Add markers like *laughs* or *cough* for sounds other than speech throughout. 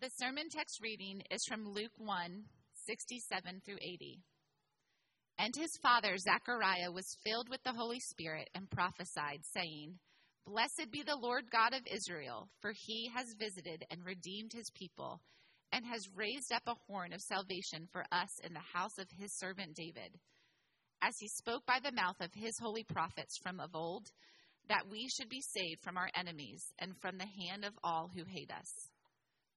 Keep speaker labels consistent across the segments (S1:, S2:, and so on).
S1: The sermon text reading is from Luke 1 67 through 80. And his father, Zechariah, was filled with the Holy Spirit and prophesied, saying, Blessed be the Lord God of Israel, for he has visited and redeemed his people, and has raised up a horn of salvation for us in the house of his servant David, as he spoke by the mouth of his holy prophets from of old, that we should be saved from our enemies and from the hand of all who hate us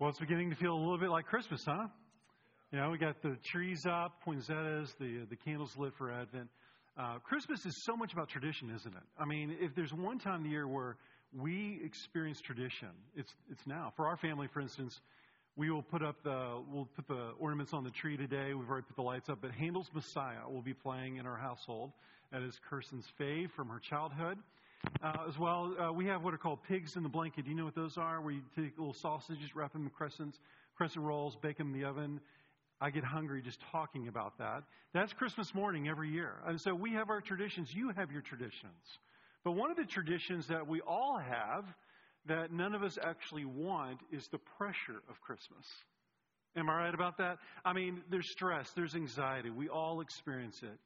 S2: Well, it's beginning to feel a little bit like Christmas, huh? You know, we got the trees up, poinsettias, the the candles lit for Advent. Uh, Christmas is so much about tradition, isn't it? I mean, if there's one time of the year where we experience tradition, it's it's now. For our family, for instance, we will put up the we'll put the ornaments on the tree today. We've already put the lights up, but Handel's Messiah will be playing in our household. That is Kirsten's fave from her childhood. Uh, as well, uh, we have what are called pigs in the blanket. Do you know what those are? Where you take little sausages, wrap them in crescents, crescent rolls, bake them in the oven. I get hungry just talking about that. That's Christmas morning every year. And so we have our traditions. You have your traditions. But one of the traditions that we all have that none of us actually want is the pressure of Christmas. Am I right about that? I mean, there's stress, there's anxiety. We all experience it.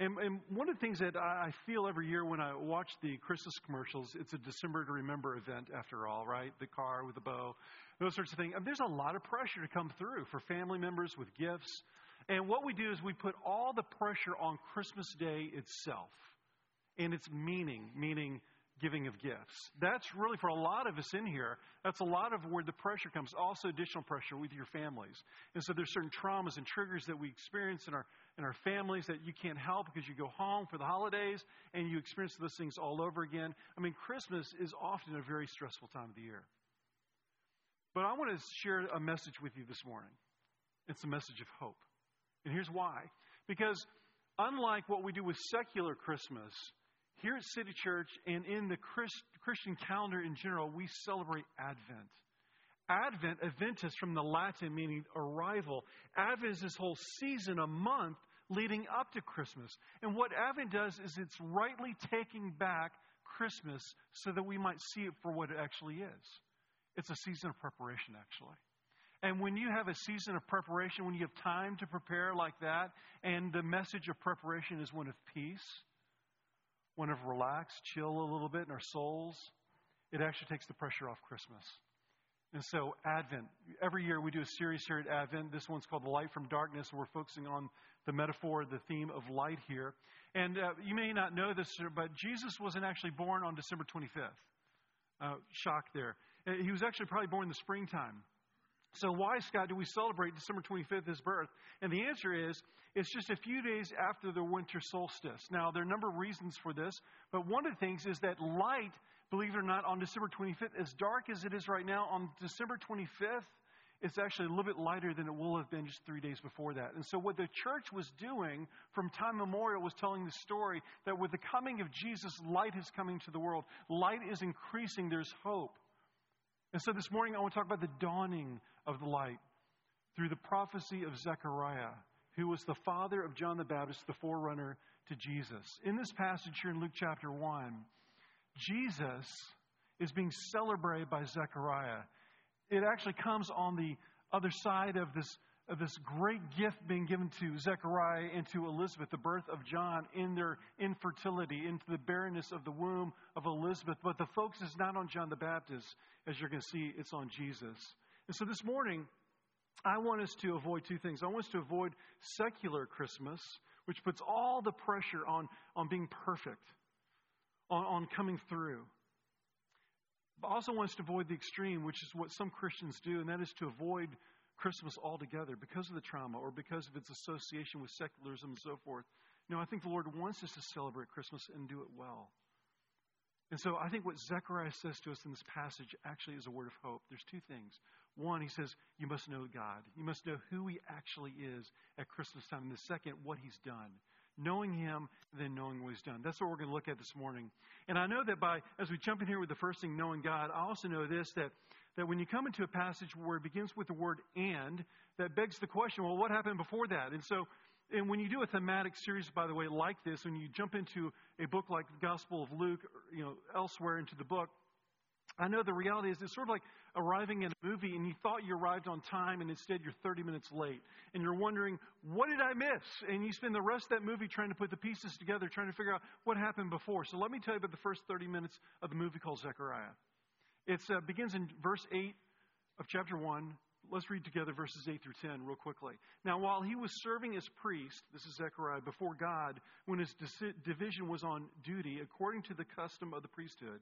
S2: And, and, one of the things that I feel every year when I watch the Christmas commercials, it's a December to Remember event after all, right? The car with the bow, those sorts of things. And there's a lot of pressure to come through for family members with gifts. And what we do is we put all the pressure on Christmas Day itself and its meaning, meaning giving of gifts. That's really, for a lot of us in here, that's a lot of where the pressure comes. Also, additional pressure with your families. And so there's certain traumas and triggers that we experience in our, in our families that you can't help because you go home for the holidays and you experience those things all over again. I mean, Christmas is often a very stressful time of the year. But I want to share a message with you this morning. It's a message of hope. And here's why. Because unlike what we do with secular Christmas, here at City Church and in the Christ, Christian calendar in general, we celebrate Advent. Advent, Adventus from the Latin meaning arrival. Advent is this whole season, a month leading up to Christmas. And what Advent does is it's rightly taking back Christmas so that we might see it for what it actually is. It's a season of preparation, actually. And when you have a season of preparation, when you have time to prepare like that, and the message of preparation is one of peace, one of relax, chill a little bit in our souls, it actually takes the pressure off Christmas. And so, Advent. Every year we do a series here at Advent. This one's called Light from Darkness, and we're focusing on the metaphor, the theme of light here. And uh, you may not know this, but Jesus wasn't actually born on December 25th. Uh, shock there. Uh, he was actually probably born in the springtime. So, why, Scott, do we celebrate December 25th, his birth? And the answer is it's just a few days after the winter solstice. Now, there are a number of reasons for this, but one of the things is that light, believe it or not, on December 25th, as dark as it is right now, on December 25th, it's actually a little bit lighter than it will have been just three days before that. And so, what the church was doing from time memorial was telling the story that with the coming of Jesus, light is coming to the world. Light is increasing, there's hope. And so, this morning, I want to talk about the dawning of the light through the prophecy of Zechariah, who was the father of John the Baptist, the forerunner to Jesus. In this passage here in Luke chapter 1, Jesus is being celebrated by Zechariah. It actually comes on the other side of this, of this great gift being given to Zechariah and to Elizabeth, the birth of John in their infertility, into the barrenness of the womb of Elizabeth. But the focus is not on John the Baptist, as you're going to see, it's on Jesus. And so this morning, I want us to avoid two things. I want us to avoid secular Christmas, which puts all the pressure on, on being perfect, on, on coming through. But also wants to avoid the extreme, which is what some Christians do, and that is to avoid Christmas altogether because of the trauma or because of its association with secularism and so forth. No, I think the Lord wants us to celebrate Christmas and do it well. And so I think what Zechariah says to us in this passage actually is a word of hope. There's two things. One, he says, you must know God. You must know who he actually is at Christmas time. And the second, what he's done. Knowing him, then knowing what he's done. That's what we're going to look at this morning. And I know that by, as we jump in here with the first thing, knowing God, I also know this, that, that when you come into a passage where it begins with the word and, that begs the question, well, what happened before that? And so and when you do a thematic series, by the way, like this, when you jump into a book like the Gospel of Luke, or, you know, elsewhere into the book, I know the reality is it's sort of like arriving in a movie and you thought you arrived on time and instead you're 30 minutes late. And you're wondering, what did I miss? And you spend the rest of that movie trying to put the pieces together, trying to figure out what happened before. So let me tell you about the first 30 minutes of the movie called Zechariah. It uh, begins in verse 8 of chapter 1 Let's read together verses 8 through 10 real quickly. Now, while he was serving as priest, this is Zechariah, before God, when his division was on duty, according to the custom of the priesthood,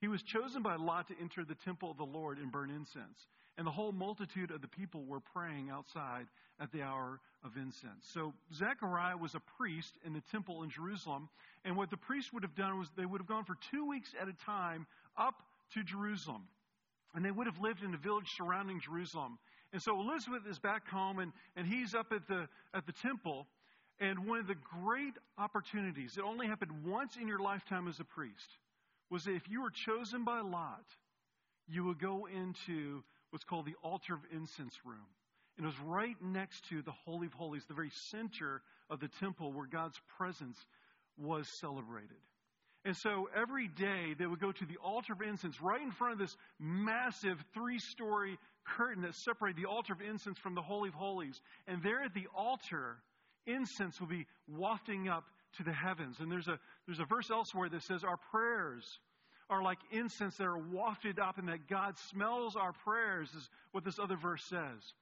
S2: he was chosen by Lot to enter the temple of the Lord and burn incense. And the whole multitude of the people were praying outside at the hour of incense. So Zechariah was a priest in the temple in Jerusalem. And what the priest would have done was they would have gone for two weeks at a time up to Jerusalem. And they would have lived in the village surrounding Jerusalem. And so Elizabeth is back home and, and he's up at the, at the temple. And one of the great opportunities that only happened once in your lifetime as a priest was that if you were chosen by Lot, you would go into what's called the altar of incense room. And it was right next to the Holy of Holies, the very center of the temple where God's presence was celebrated. And so every day they would go to the altar of incense right in front of this massive three story curtain that separated the altar of incense from the Holy of Holies. And there at the altar, incense will be wafting up to the heavens. And there's a, there's a verse elsewhere that says, Our prayers are like incense that are wafted up, and that God smells our prayers, is what this other verse says.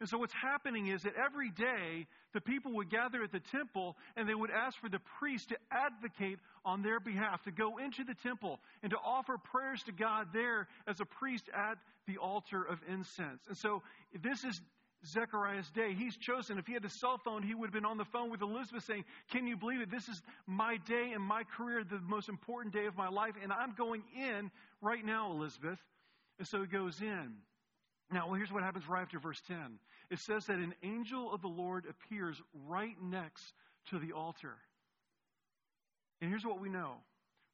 S2: And so, what's happening is that every day the people would gather at the temple and they would ask for the priest to advocate on their behalf, to go into the temple and to offer prayers to God there as a priest at the altar of incense. And so, this is Zechariah's day. He's chosen. If he had a cell phone, he would have been on the phone with Elizabeth saying, Can you believe it? This is my day and my career, the most important day of my life, and I'm going in right now, Elizabeth. And so he goes in. Now, well, here's what happens right after verse 10. It says that an angel of the Lord appears right next to the altar. And here's what we know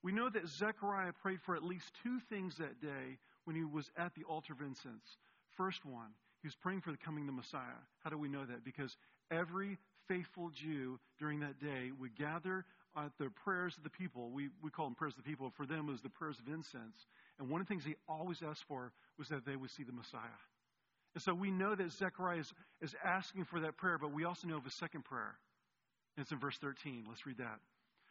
S2: we know that Zechariah prayed for at least two things that day when he was at the altar of incense. First one, he was praying for the coming of the Messiah. How do we know that? Because every faithful Jew during that day would gather at the prayers of the people. We, we call them prayers of the people. For them, it was the prayers of incense. And one of the things he always asked for was that they would see the Messiah. And so we know that Zechariah is, is asking for that prayer, but we also know of a second prayer. And it's in verse 13. Let's read that.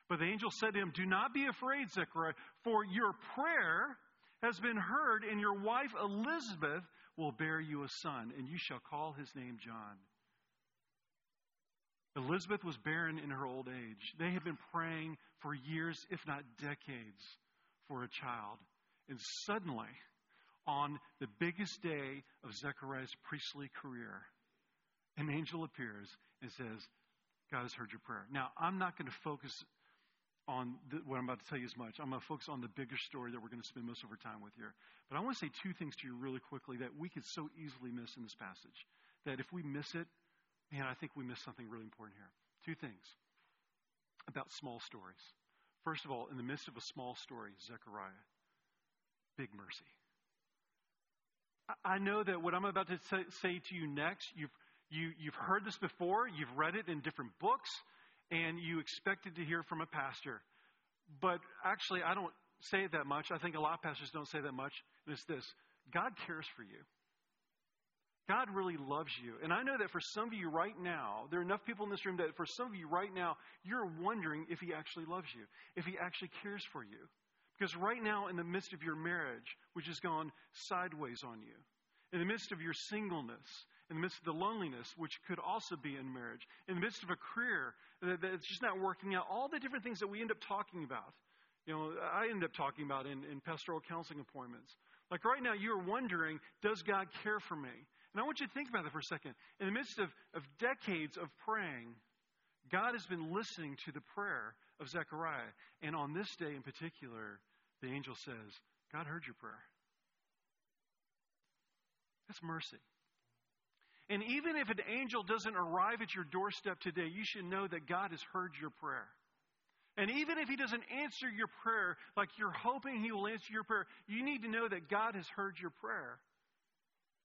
S2: But the angel said to him, Do not be afraid, Zechariah, for your prayer has been heard, and your wife Elizabeth will bear you a son, and you shall call his name John. Elizabeth was barren in her old age. They had been praying for years, if not decades, for a child. And suddenly, on the biggest day of Zechariah's priestly career, an angel appears and says, God has heard your prayer. Now, I'm not going to focus on the, what I'm about to tell you as much. I'm going to focus on the bigger story that we're going to spend most of our time with here. But I want to say two things to you really quickly that we could so easily miss in this passage. That if we miss it, man, I think we miss something really important here. Two things about small stories. First of all, in the midst of a small story, Zechariah, big mercy. I know that what I'm about to say to you next, you've, you, you've heard this before, you've read it in different books, and you expected to hear from a pastor. But actually, I don't say it that much. I think a lot of pastors don't say that much. And it's this God cares for you. God really loves you. And I know that for some of you right now, there are enough people in this room that for some of you right now, you're wondering if He actually loves you, if He actually cares for you. Because right now, in the midst of your marriage, which has gone sideways on you, in the midst of your singleness, in the midst of the loneliness, which could also be in marriage, in the midst of a career that, that's just not working out, all the different things that we end up talking about. You know, I end up talking about in, in pastoral counseling appointments. Like right now, you're wondering, does God care for me? And I want you to think about that for a second. In the midst of, of decades of praying, God has been listening to the prayer of Zechariah. And on this day in particular, the angel says, God heard your prayer. That's mercy. And even if an angel doesn't arrive at your doorstep today, you should know that God has heard your prayer. And even if he doesn't answer your prayer like you're hoping he will answer your prayer, you need to know that God has heard your prayer.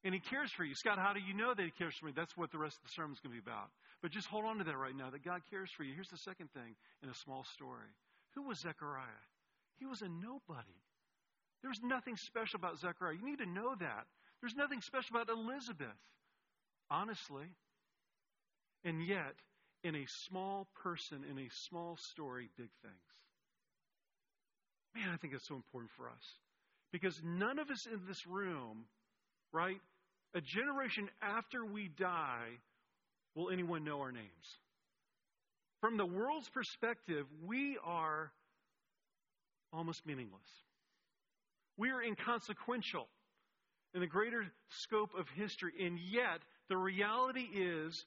S2: And he cares for you. Scott, how do you know that he cares for me? That's what the rest of the sermon is going to be about. But just hold on to that right now, that God cares for you. Here's the second thing in a small story. Who was Zechariah? He was a nobody. There was nothing special about Zechariah. You need to know that. There's nothing special about Elizabeth honestly. And yet, in a small person, in a small story, big things. Man, I think it's so important for us. Because none of us in this room, right, a generation after we die, will anyone know our names. From the world's perspective, we are almost meaningless. We are inconsequential in the greater scope of history, and yet the reality is,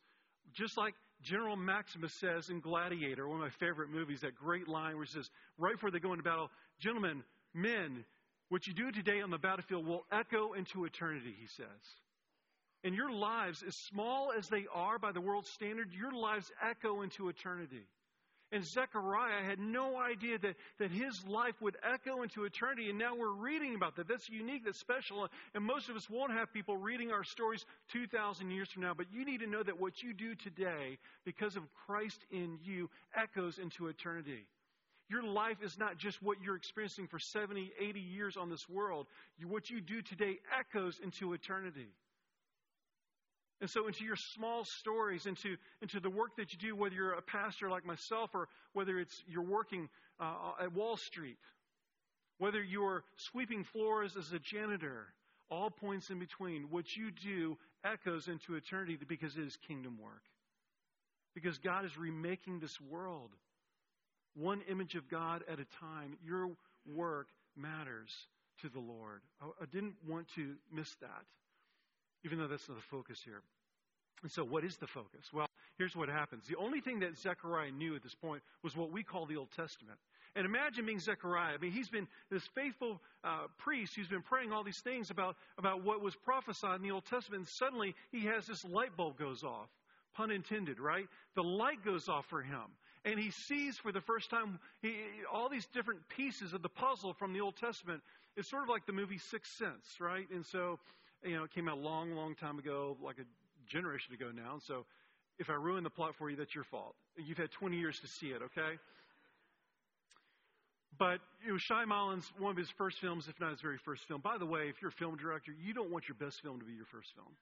S2: just like General Maximus says in Gladiator, one of my favorite movies, that great line where he says, right before they go into battle, Gentlemen, men, what you do today on the battlefield will echo into eternity, he says. And your lives, as small as they are by the world's standard, your lives echo into eternity. And Zechariah had no idea that, that his life would echo into eternity. And now we're reading about that. That's unique, that's special. And most of us won't have people reading our stories 2,000 years from now. But you need to know that what you do today, because of Christ in you, echoes into eternity. Your life is not just what you're experiencing for 70, 80 years on this world. What you do today echoes into eternity. And so, into your small stories, into, into the work that you do, whether you're a pastor like myself or whether it's you're working uh, at Wall Street, whether you're sweeping floors as a janitor, all points in between, what you do echoes into eternity because it is kingdom work. Because God is remaking this world, one image of God at a time. Your work matters to the Lord. I, I didn't want to miss that even though that's not the focus here. And so, what is the focus? Well, here's what happens. The only thing that Zechariah knew at this point was what we call the Old Testament. And imagine being Zechariah. I mean, he's been this faithful uh, priest who's been praying all these things about, about what was prophesied in the Old Testament. And suddenly, he has this light bulb goes off. Pun intended, right? The light goes off for him. And he sees for the first time he, all these different pieces of the puzzle from the Old Testament. It's sort of like the movie Sixth Sense, right? And so you know, it came out a long, long time ago, like a generation ago now. So if I ruin the plot for you, that's your fault. You've had 20 years to see it, okay? But it was Shyamalan's one of his first films, if not his very first film. By the way, if you're a film director, you don't want your best film to be your first film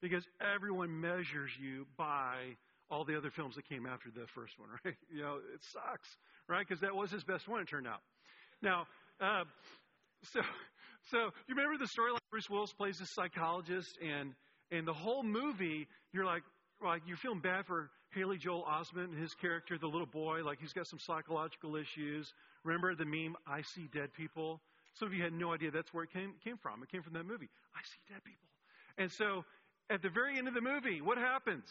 S2: because everyone measures you by all the other films that came after the first one, *laughs* right? You know, it sucks, right? Because that was his best one, it turned out. Now, uh, *laughs* so so you remember the story like Bruce Willis plays a psychologist and and the whole movie you're like like you're feeling bad for Haley Joel Osment and his character, the little boy, like he's got some psychological issues. Remember the meme, I see dead people? Some of you had no idea that's where it came came from. It came from that movie. I see dead people. And so at the very end of the movie, what happens?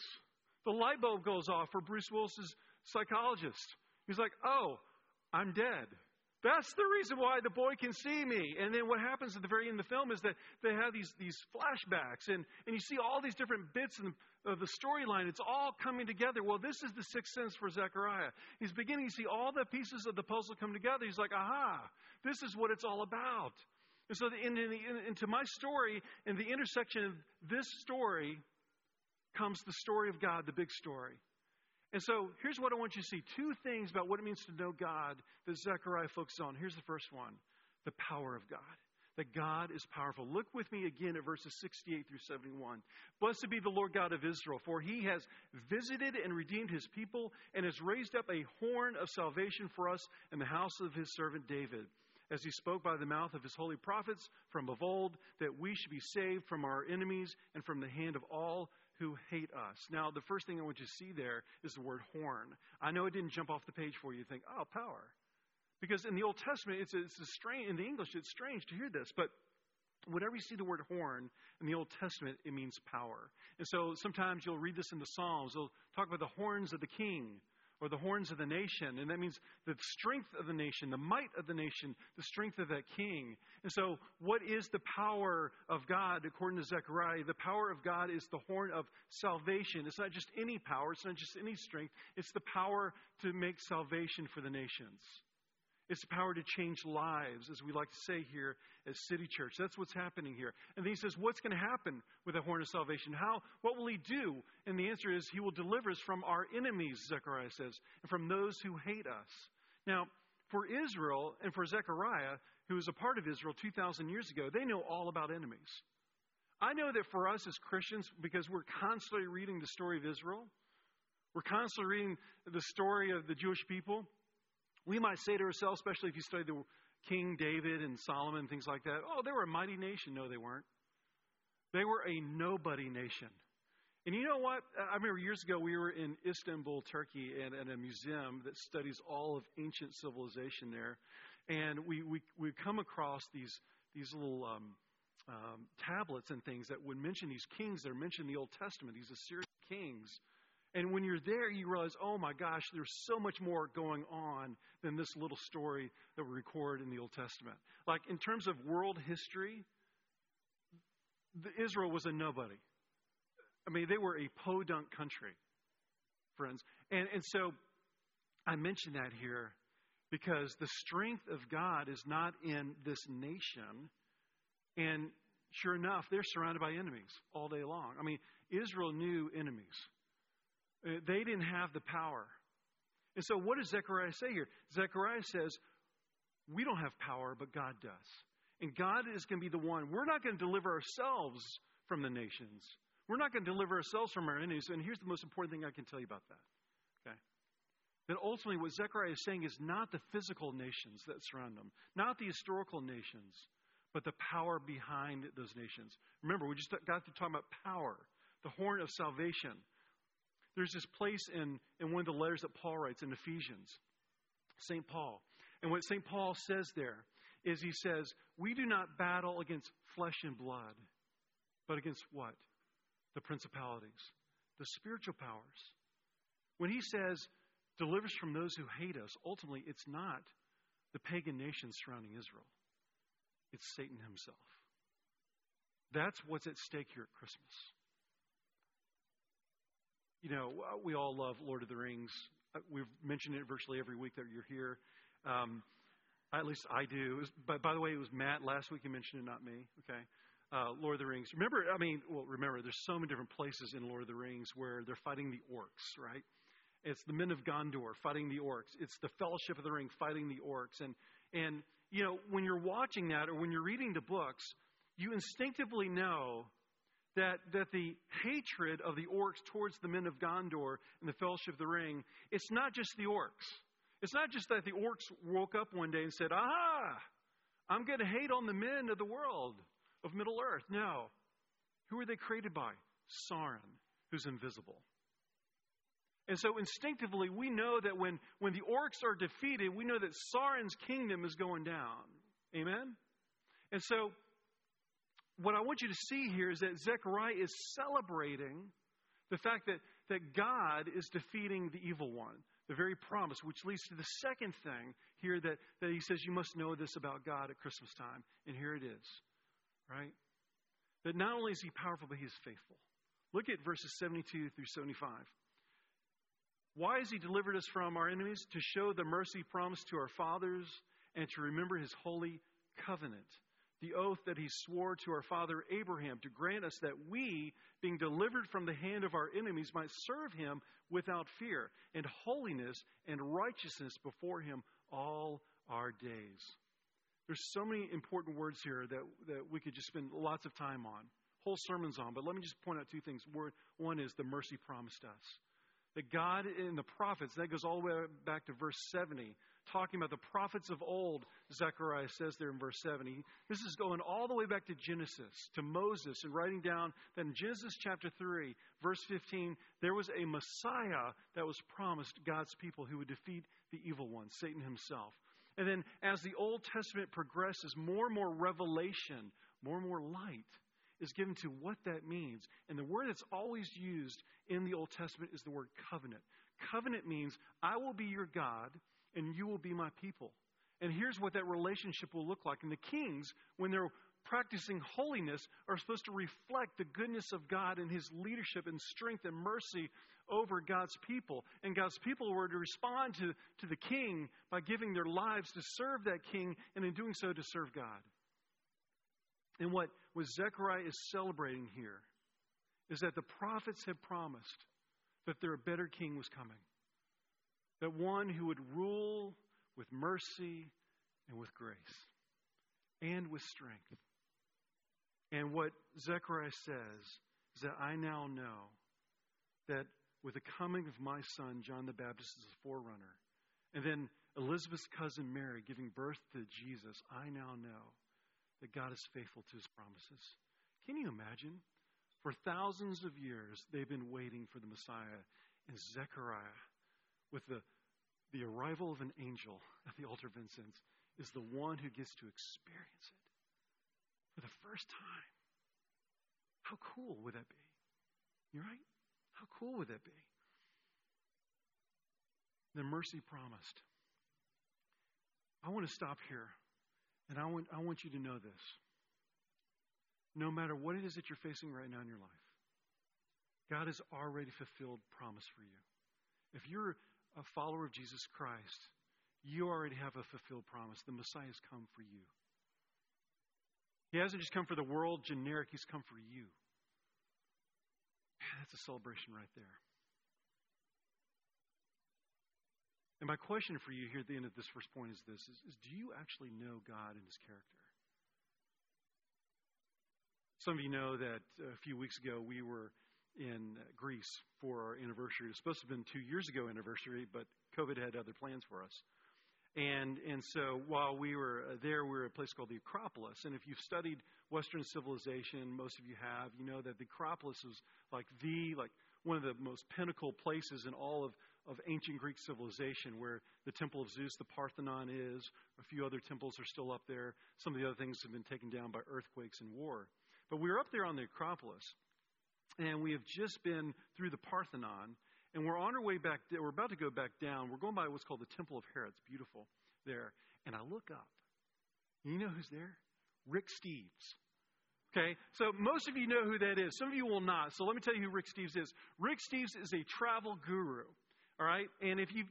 S2: The light bulb goes off for Bruce Willis's psychologist. He's like, Oh, I'm dead. That's the reason why the boy can see me. And then what happens at the very end of the film is that they have these, these flashbacks, and, and you see all these different bits of the storyline. It's all coming together. Well, this is the sixth sense for Zechariah. He's beginning to see all the pieces of the puzzle come together. He's like, aha, this is what it's all about. And so, in, in, in, into my story, in the intersection of this story, comes the story of God, the big story. And so here's what I want you to see two things about what it means to know God that Zechariah focuses on. Here's the first one the power of God. That God is powerful. Look with me again at verses 68 through 71. Blessed be the Lord God of Israel, for he has visited and redeemed his people and has raised up a horn of salvation for us in the house of his servant David as he spoke by the mouth of his holy prophets from of old, that we should be saved from our enemies and from the hand of all who hate us. Now, the first thing I want you to see there is the word horn. I know it didn't jump off the page for you. Think, oh, power. Because in the Old Testament, it's, it's strange, in the English, it's strange to hear this, but whenever you see the word horn in the Old Testament, it means power. And so sometimes you'll read this in the Psalms. They'll talk about the horns of the king or the horns of the nation. And that means the strength of the nation, the might of the nation, the strength of that king. And so, what is the power of God according to Zechariah? The power of God is the horn of salvation. It's not just any power, it's not just any strength, it's the power to make salvation for the nations. It's the power to change lives, as we like to say here at City Church. That's what's happening here. And then he says, What's going to happen with the horn of salvation? How what will he do? And the answer is he will deliver us from our enemies, Zechariah says, and from those who hate us. Now, for Israel and for Zechariah, who was a part of Israel 2,000 years ago, they know all about enemies. I know that for us as Christians, because we're constantly reading the story of Israel, we're constantly reading the story of the Jewish people, we might say to ourselves, especially if you study the King David and Solomon and things like that, oh, they were a mighty nation. No, they weren't. They were a nobody nation. And you know what? I remember years ago we were in Istanbul, Turkey, and at a museum that studies all of ancient civilization there. And we, we, we come across these, these little um, um, tablets and things that would mention these kings that are mentioned in the Old Testament, these Assyrian kings. And when you're there, you realize, oh my gosh, there's so much more going on than this little story that we record in the Old Testament. Like in terms of world history, Israel was a nobody. I mean, they were a podunk country, friends. And, and so I mention that here because the strength of God is not in this nation. And sure enough, they're surrounded by enemies all day long. I mean, Israel knew enemies. Uh, they didn't have the power. And so, what does Zechariah say here? Zechariah says, We don't have power, but God does. And God is going to be the one. We're not going to deliver ourselves from the nations. We're not going to deliver ourselves from our enemies. And here's the most important thing I can tell you about that. Okay? That ultimately, what Zechariah is saying is not the physical nations that surround them, not the historical nations, but the power behind those nations. Remember, we just got to talk about power, the horn of salvation. There's this place in, in one of the letters that Paul writes in Ephesians, St. Paul. And what St. Paul says there is he says, We do not battle against flesh and blood, but against what? The principalities, the spiritual powers. When he says, delivers from those who hate us, ultimately it's not the pagan nations surrounding Israel, it's Satan himself. That's what's at stake here at Christmas you know, we all love Lord of the Rings. Uh, we've mentioned it virtually every week that you're here. Um, at least I do. Was, but by the way, it was Matt last week. He mentioned it, not me. Okay. Uh, Lord of the Rings. Remember, I mean, well, remember, there's so many different places in Lord of the Rings where they're fighting the orcs, right? It's the men of Gondor fighting the orcs. It's the Fellowship of the Ring fighting the orcs. And and you know, when you're watching that or when you're reading the books, you instinctively know that, that the hatred of the orcs towards the men of Gondor and the Fellowship of the Ring, it's not just the orcs. It's not just that the orcs woke up one day and said, Aha, I'm going to hate on the men of the world of Middle Earth. No. Who are they created by? Sauron, who's invisible. And so instinctively, we know that when, when the orcs are defeated, we know that Sauron's kingdom is going down. Amen? And so what I want you to see here is that Zechariah is celebrating the fact that, that God is defeating the evil one, the very promise, which leads to the second thing here that, that he says you must know this about God at Christmas time. And here it is, right? That not only is he powerful, but he is faithful. Look at verses 72 through 75. Why has he delivered us from our enemies? To show the mercy promised to our fathers and to remember his holy covenant the oath that he swore to our father Abraham to grant us that we, being delivered from the hand of our enemies, might serve him without fear, and holiness and righteousness before him all our days. There's so many important words here that, that we could just spend lots of time on, whole sermons on, but let me just point out two things. One is the mercy promised us. That God in the prophets, that goes all the way back to verse 70, talking about the prophets of old, Zechariah says there in verse 70. This is going all the way back to Genesis, to Moses, and writing down that in Genesis chapter 3, verse 15, there was a Messiah that was promised God's people who would defeat the evil one, Satan himself. And then as the Old Testament progresses, more and more revelation, more and more light is given to what that means. And the word that's always used in the Old Testament is the word covenant. Covenant means, I will be your God and you will be my people. And here's what that relationship will look like. And the kings, when they're practicing holiness, are supposed to reflect the goodness of God and his leadership and strength and mercy over God's people. And God's people were to respond to, to the king by giving their lives to serve that king, and in doing so, to serve God. And what, what Zechariah is celebrating here is that the prophets had promised that their better king was coming. That one who would rule with mercy and with grace and with strength. And what Zechariah says is that I now know that with the coming of my son, John the Baptist, as a forerunner, and then Elizabeth's cousin Mary giving birth to Jesus, I now know that God is faithful to his promises. Can you imagine? For thousands of years, they've been waiting for the Messiah. And Zechariah, with the, the arrival of an angel at the altar of incense, is the one who gets to experience it for the first time. How cool would that be? You're right? How cool would that be? The mercy promised. I want to stop here, and I want, I want you to know this no matter what it is that you're facing right now in your life, God has already fulfilled promise for you. If you're a follower of Jesus Christ, you already have a fulfilled promise. The Messiah has come for you. He hasn't just come for the world generic, He's come for you. That's a celebration right there. And my question for you here at the end of this first point is this is, is do you actually know God and his character? Some of you know that a few weeks ago we were in Greece for our anniversary. It was supposed to have been two years ago anniversary, but COVID had other plans for us. And, and so while we were uh, there, we were at a place called the Acropolis. And if you've studied Western civilization, most of you have, you know that the Acropolis was like the, like one of the most pinnacle places in all of, of ancient Greek civilization where the Temple of Zeus, the Parthenon is. A few other temples are still up there. Some of the other things have been taken down by earthquakes and war. But we were up there on the Acropolis, and we have just been through the Parthenon, and we're on our way back. We're about to go back down. We're going by what's called the Temple of Herod. It's beautiful there. And I look up. You know who's there? Rick Steves. Okay, so most of you know who that is. Some of you will not. So let me tell you who Rick Steves is. Rick Steves is a travel guru. All right, and if you've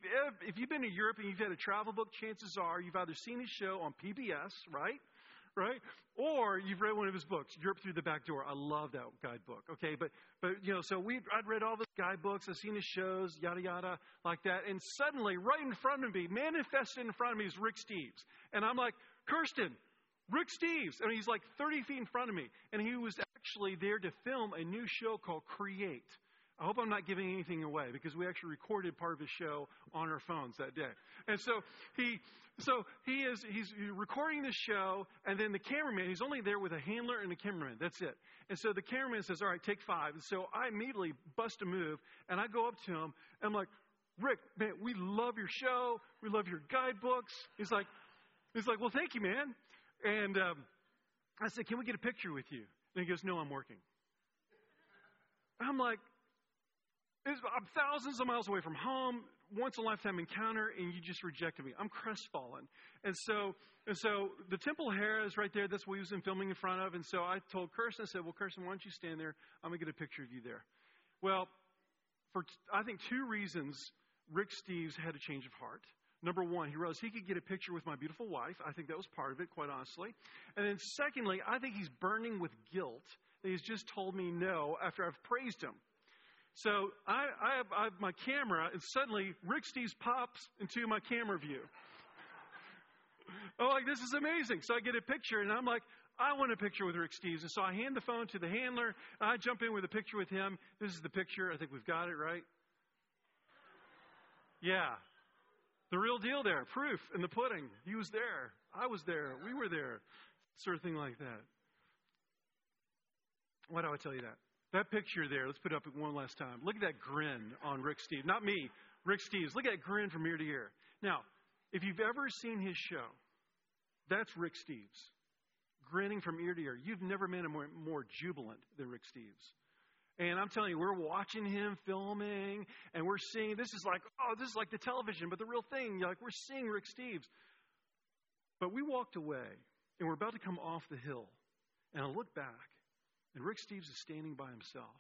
S2: if you've been to Europe and you've had a travel book, chances are you've either seen his show on PBS, right, right? Or you've read one of his books, Europe Through the Back Door. I love that guidebook. Okay, but but you know, so we I'd read all the guidebooks, I've seen his shows, yada yada, like that, and suddenly, right in front of me, manifested in front of me is Rick Steves, and I'm like, Kirsten, Rick Steves, and he's like 30 feet in front of me, and he was actually there to film a new show called Create. I hope I'm not giving anything away because we actually recorded part of his show on our phones that day. And so he so he is he's recording the show, and then the cameraman, he's only there with a handler and a cameraman. That's it. And so the cameraman says, All right, take five. And so I immediately bust a move and I go up to him and I'm like, Rick, man, we love your show. We love your guidebooks. He's like, he's like, Well, thank you, man. And um, I said, Can we get a picture with you? And he goes, No, I'm working. I'm like, I'm thousands of miles away from home once a lifetime encounter and you just rejected me. I'm crestfallen. And so, and so the temple hair is right there. That's what he was in filming in front of. And so I told Kirsten, I said, well, Kirsten, why don't you stand there? I'm going to get a picture of you there. Well, for I think two reasons, Rick Steves had a change of heart. Number one, he realized he could get a picture with my beautiful wife. I think that was part of it, quite honestly. And then secondly, I think he's burning with guilt that he's just told me no after I've praised him. So I, I, have, I have my camera, and suddenly Rick Steves pops into my camera view. I'm like, this is amazing. So I get a picture, and I'm like, I want a picture with Rick Steves. And so I hand the phone to the handler, and I jump in with a picture with him. This is the picture. I think we've got it, right? Yeah. The real deal there, proof in the pudding. He was there. I was there. We were there. Sort of thing like that. Why do I tell you that? That picture there, let's put it up one last time. Look at that grin on Rick Steves. Not me, Rick Steves. Look at that grin from ear to ear. Now, if you've ever seen his show, that's Rick Steves. Grinning from ear to ear. You've never met a more, more jubilant than Rick Steves. And I'm telling you, we're watching him filming, and we're seeing this is like, oh, this is like the television, but the real thing, like we're seeing Rick Steves. But we walked away, and we're about to come off the hill, and I look back, and Rick Steves is standing by himself,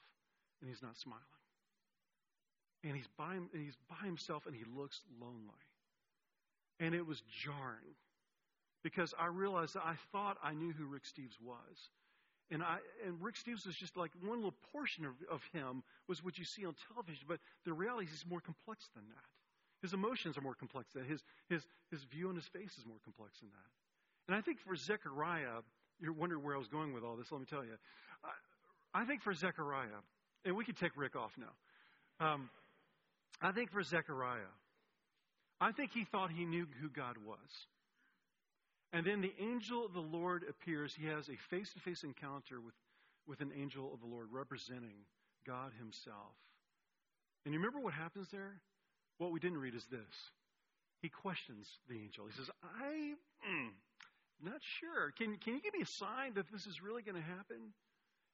S2: and he's not smiling. And he's by, and he's by himself, and he looks lonely. And it was jarring because I realized that I thought I knew who Rick Steves was. And I and Rick Steves was just like one little portion of, of him was what you see on television, but the reality is he's more complex than that. His emotions are more complex than that. His his his view on his face is more complex than that. And I think for Zechariah, you're wondering where I was going with all this. Let me tell you. I, I think for Zechariah, and we could take Rick off now. Um, I think for Zechariah, I think he thought he knew who God was. And then the angel of the Lord appears. He has a face to face encounter with, with an angel of the Lord representing God Himself. And you remember what happens there? What we didn't read is this. He questions the angel. He says, I'm mm, not sure. Can, can you give me a sign that this is really going to happen?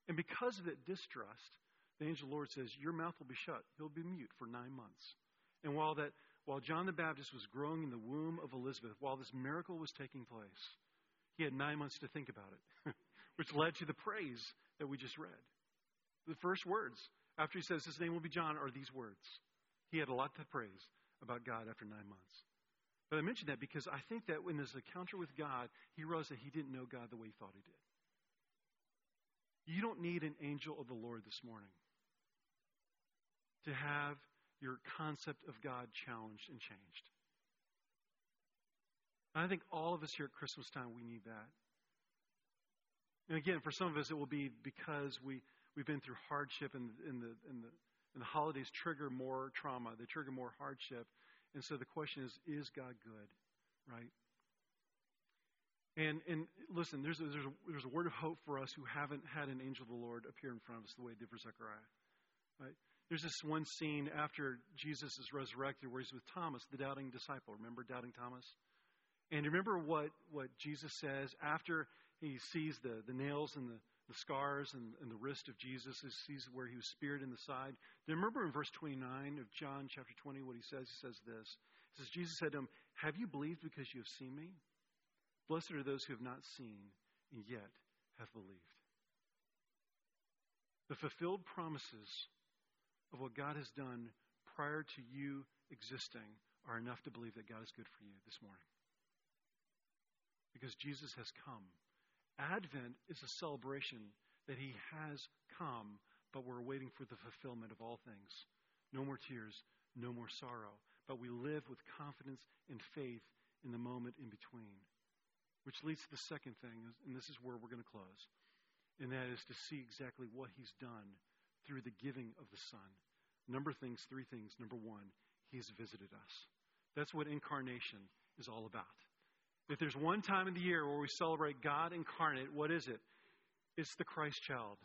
S2: And because of that distrust, the angel of the Lord says, Your mouth will be shut. He'll be mute for nine months. And while that while John the Baptist was growing in the womb of Elizabeth, while this miracle was taking place, he had nine months to think about it, *laughs* which led to the praise that we just read. The first words after he says his name will be John are these words. He had a lot to praise about God after nine months. But I mention that because I think that in his encounter with God, he realized that he didn't know God the way he thought he did. You don't need an angel of the Lord this morning to have your concept of God challenged and changed. And I think all of us here at Christmas time, we need that. And again, for some of us, it will be because we, we've been through hardship, and, and, the, and, the, and the holidays trigger more trauma, they trigger more hardship. And so the question is is God good? Right? And, and listen, there's a, there's, a, there's a word of hope for us who haven't had an angel of the Lord appear in front of us the way it did for Zechariah. Right? There's this one scene after Jesus is resurrected where he's with Thomas, the doubting disciple. Remember doubting Thomas? And remember what, what Jesus says after he sees the, the nails and the, the scars and, and the wrist of Jesus, he sees where he was speared in the side. You remember in verse 29 of John chapter 20 what he says? He says this. He says, Jesus said to him, Have you believed because you have seen me? Blessed are those who have not seen and yet have believed. The fulfilled promises of what God has done prior to you existing are enough to believe that God is good for you this morning. Because Jesus has come. Advent is a celebration that He has come, but we're waiting for the fulfillment of all things. No more tears, no more sorrow. But we live with confidence and faith in the moment in between. Which leads to the second thing, and this is where we're going to close, and that is to see exactly what He's done through the giving of the Son. Number things, three things. Number one, He has visited us. That's what incarnation is all about. If there's one time of the year where we celebrate God incarnate, what is it? It's the Christ child.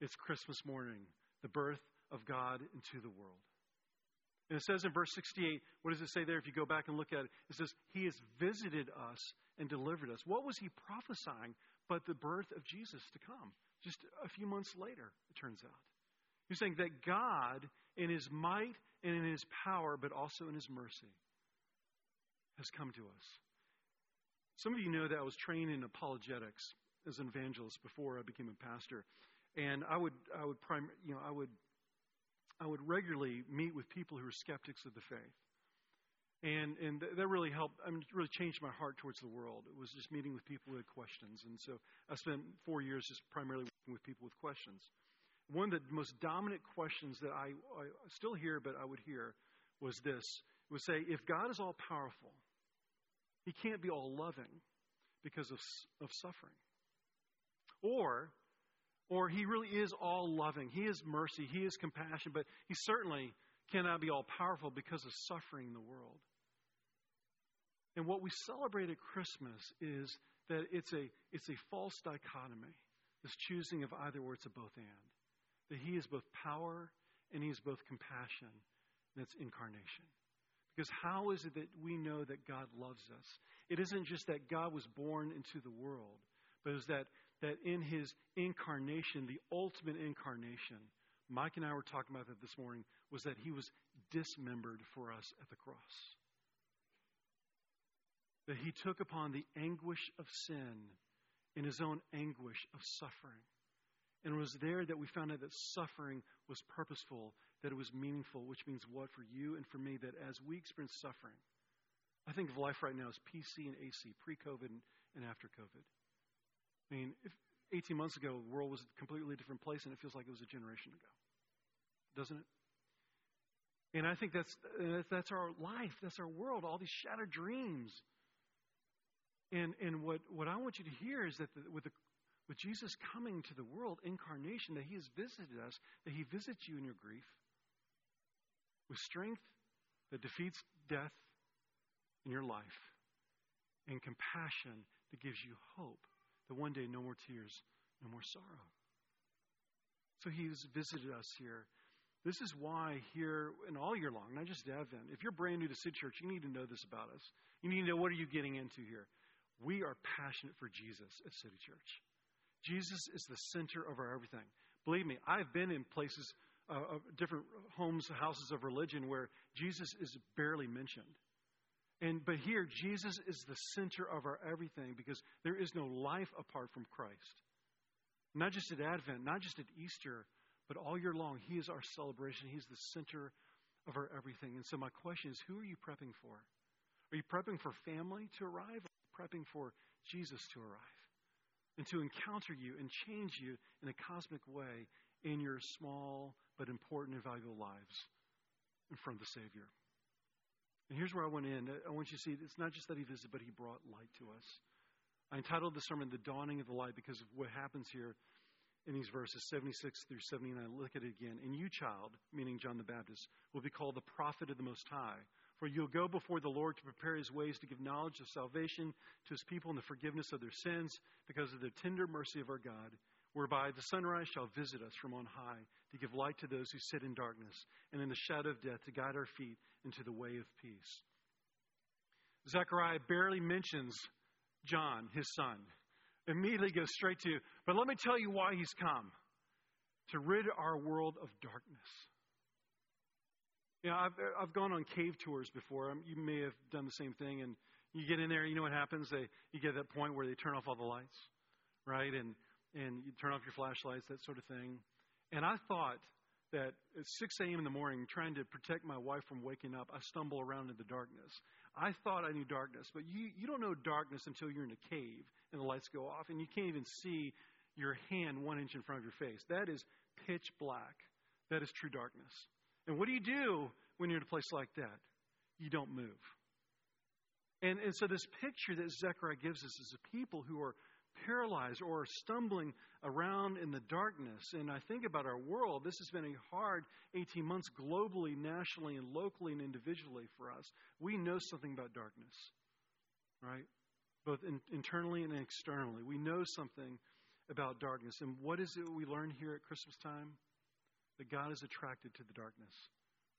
S2: It's Christmas morning, the birth of God into the world. And it says in verse 68, what does it say there if you go back and look at it? It says, He has visited us and delivered us. What was He prophesying but the birth of Jesus to come? Just a few months later, it turns out. He's saying that God, in his might and in his power, but also in his mercy, has come to us. Some of you know that I was trained in apologetics as an evangelist before I became a pastor. And I would, I would, prim, you know, I would, I would regularly meet with people who are skeptics of the faith. And, and that really helped, I mean, really changed my heart towards the world. It was just meeting with people who had questions. And so I spent four years just primarily working with people with questions one of the most dominant questions that I, I still hear, but I would hear, was this. It would say, if God is all powerful, he can't be all loving because of, of suffering. Or, or he really is all loving. He is mercy. He is compassion, but he certainly cannot be all powerful because of suffering in the world. And what we celebrate at Christmas is that it's a, it's a false dichotomy, this choosing of either or it's a both and. That He is both power and He is both compassion. That's incarnation. Because how is it that we know that God loves us? It isn't just that God was born into the world, but it's that, that in his incarnation, the ultimate incarnation, Mike and I were talking about that this morning, was that he was dismembered for us at the cross. That he took upon the anguish of sin in his own anguish of suffering. And it was there that we found out that suffering was purposeful, that it was meaningful, which means what for you and for me, that as we experience suffering, I think of life right now as PC and AC, pre COVID and after COVID. I mean, if 18 months ago, the world was a completely different place, and it feels like it was a generation ago. Doesn't it? And I think that's, that's our life, that's our world, all these shattered dreams. And, and what, what I want you to hear is that the, with, the, with Jesus coming to the world, incarnation, that He has visited us, that He visits you in your grief with strength that defeats death in your life and compassion that gives you hope that one day no more tears, no more sorrow. So he's visited us here. This is why here and all year long, not just Advent, if you're brand new to City Church, you need to know this about us. You need to know what are you getting into here. We are passionate for Jesus at City Church. Jesus is the center of our everything. Believe me, I've been in places, uh, different homes, houses of religion where Jesus is barely mentioned. And but here Jesus is the center of our everything because there is no life apart from Christ. Not just at Advent, not just at Easter, but all year long he is our celebration. He's the center of our everything. And so my question is who are you prepping for? Are you prepping for family to arrive? Prepping for Jesus to arrive? And to encounter you and change you in a cosmic way in your small but important and valuable lives in front of the Savior. And here's where I went in. I want you to see it's not just that he visited, but he brought light to us. I entitled the sermon The Dawning of the Light because of what happens here in these verses 76 through 79. Look at it again. And you, child, meaning John the Baptist, will be called the prophet of the Most High. For you'll go before the Lord to prepare his ways to give knowledge of salvation to his people and the forgiveness of their sins because of the tender mercy of our God whereby the sunrise shall visit us from on high to give light to those who sit in darkness and in the shadow of death to guide our feet into the way of peace. Zechariah barely mentions John, his son. Immediately goes straight to, but let me tell you why he's come to rid our world of darkness. You know, I've, I've gone on cave tours before. Um, you may have done the same thing, and you get in there, you know what happens? They, you get to that point where they turn off all the lights, right? And and you turn off your flashlights, that sort of thing. And I thought that at 6 a.m. in the morning, trying to protect my wife from waking up, I stumble around in the darkness. I thought I knew darkness, but you, you don't know darkness until you're in a cave and the lights go off, and you can't even see your hand one inch in front of your face. That is pitch black. That is true darkness. And what do you do when you're in a place like that? You don't move. And, and so, this picture that Zechariah gives us is a people who are paralyzed or stumbling around in the darkness. And I think about our world. This has been a hard 18 months globally, nationally, and locally and individually for us. We know something about darkness, right? Both in, internally and externally. We know something about darkness. And what is it we learn here at Christmas time? That God is attracted to the darkness.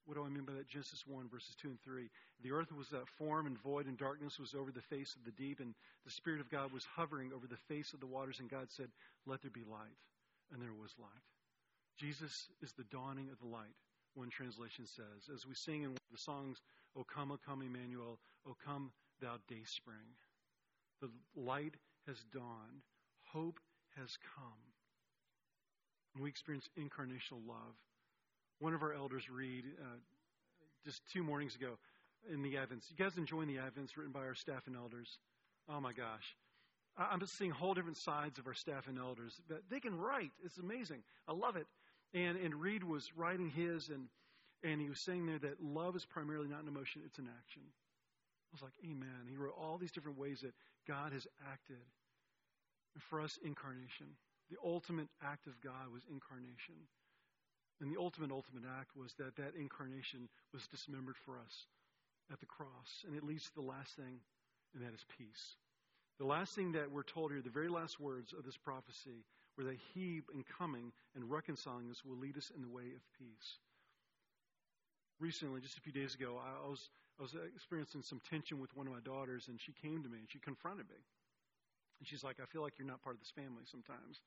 S2: What do I mean by that? Genesis 1, verses 2 and 3. The earth was that form and void, and darkness was over the face of the deep, and the Spirit of God was hovering over the face of the waters, and God said, Let there be light. And there was light. Jesus is the dawning of the light, one translation says. As we sing in the songs, O come, O come, Emmanuel, O come, thou day spring. The light has dawned, hope has come. And we experience incarnational love one of our elders read uh, just two mornings ago in the Advents. You guys enjoying the Advents written by our staff and elders? Oh my gosh. I'm just seeing whole different sides of our staff and elders. But they can write. It's amazing. I love it. And and Reed was writing his and and he was saying there that love is primarily not an emotion, it's an action. I was like, Amen. He wrote all these different ways that God has acted. And for us, incarnation. The ultimate act of God was incarnation. And the ultimate, ultimate act was that that incarnation was dismembered for us at the cross. And it leads to the last thing and that is peace. The last thing that we're told here, the very last words of this prophecy, were that He, in coming and reconciling us, will lead us in the way of peace. Recently, just a few days ago, I was, I was experiencing some tension with one of my daughters, and she came to me and she confronted me. And she's like, I feel like you're not part of this family sometimes.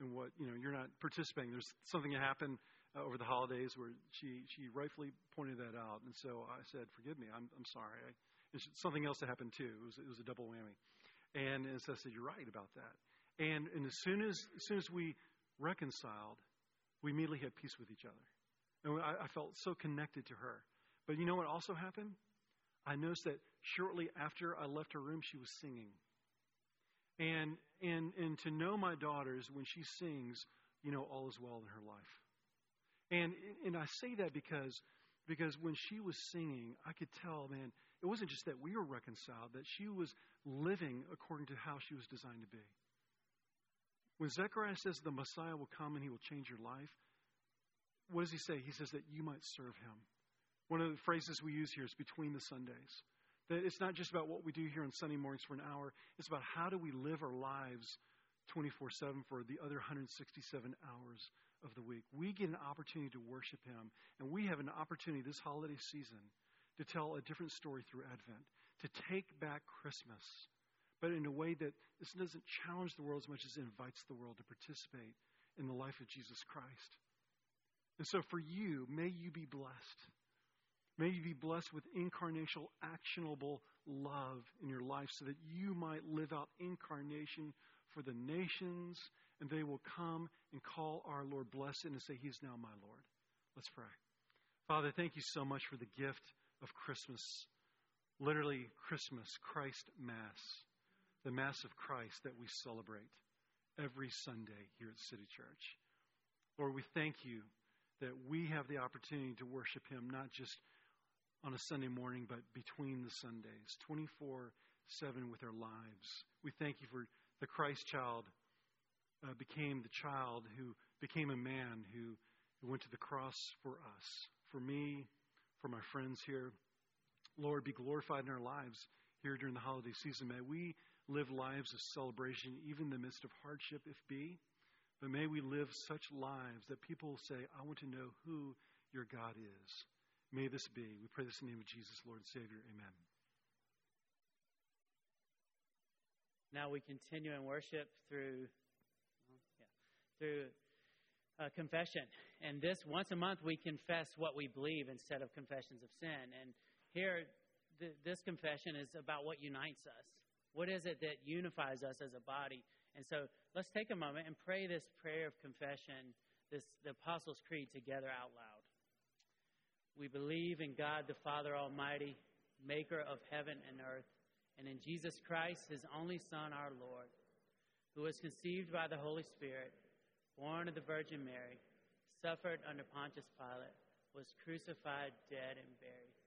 S2: And what, you know, you're not participating. There's something that happened uh, over the holidays where she, she rightfully pointed that out. And so I said, Forgive me, I'm, I'm sorry. I, and something else that happened too. It was, it was a double whammy. And, and so I said, You're right about that. And, and as, soon as, as soon as we reconciled, we immediately had peace with each other. And I, I felt so connected to her. But you know what also happened? I noticed that shortly after I left her room, she was singing. And, and, and to know my daughters when she sings, you know, all is well in her life. And, and I say that because, because when she was singing, I could tell, man, it wasn't just that we were reconciled, that she was living according to how she was designed to be. When Zechariah says the Messiah will come and he will change your life, what does he say? He says that you might serve him. One of the phrases we use here is between the Sundays. That it's not just about what we do here on Sunday mornings for an hour, it's about how do we live our lives 24 7 for the other 167 hours of the week. We get an opportunity to worship Him, and we have an opportunity this holiday season to tell a different story through Advent, to take back Christmas, but in a way that this doesn't challenge the world as much as it invites the world to participate in the life of Jesus Christ. And so for you, may you be blessed. May you be blessed with incarnational, actionable love in your life so that you might live out incarnation for the nations and they will come and call our Lord blessed and say, He is now my Lord. Let's pray. Father, thank you so much for the gift of Christmas. Literally, Christmas, Christ Mass, the Mass of Christ that we celebrate every Sunday here at City Church. Lord, we thank you that we have the opportunity to worship Him not just on a Sunday morning, but between the Sundays, 24 7 with our lives. We thank you for the Christ child uh, became the child who became a man who, who went to the cross for us, for me, for my friends here. Lord, be glorified in our lives here during the holiday season. May we live lives of celebration, even in the midst of hardship, if be. But may we live such lives that people say, I want to know who your God is. May this be. We pray this in the name of Jesus, Lord and Savior. Amen.
S3: Now we continue in worship through through uh, confession. And this, once a month, we confess what we believe instead of confessions of sin. And here, th- this confession is about what unites us. What is it that unifies us as a body? And so let's take a moment and pray this prayer of confession, this the Apostles' Creed together out loud. We believe in God the Father Almighty, maker of heaven and earth, and in Jesus Christ, his only Son, our Lord, who was conceived by the Holy Spirit born of the Virgin Mary, suffered under Pontius Pilate, was crucified, dead, and buried.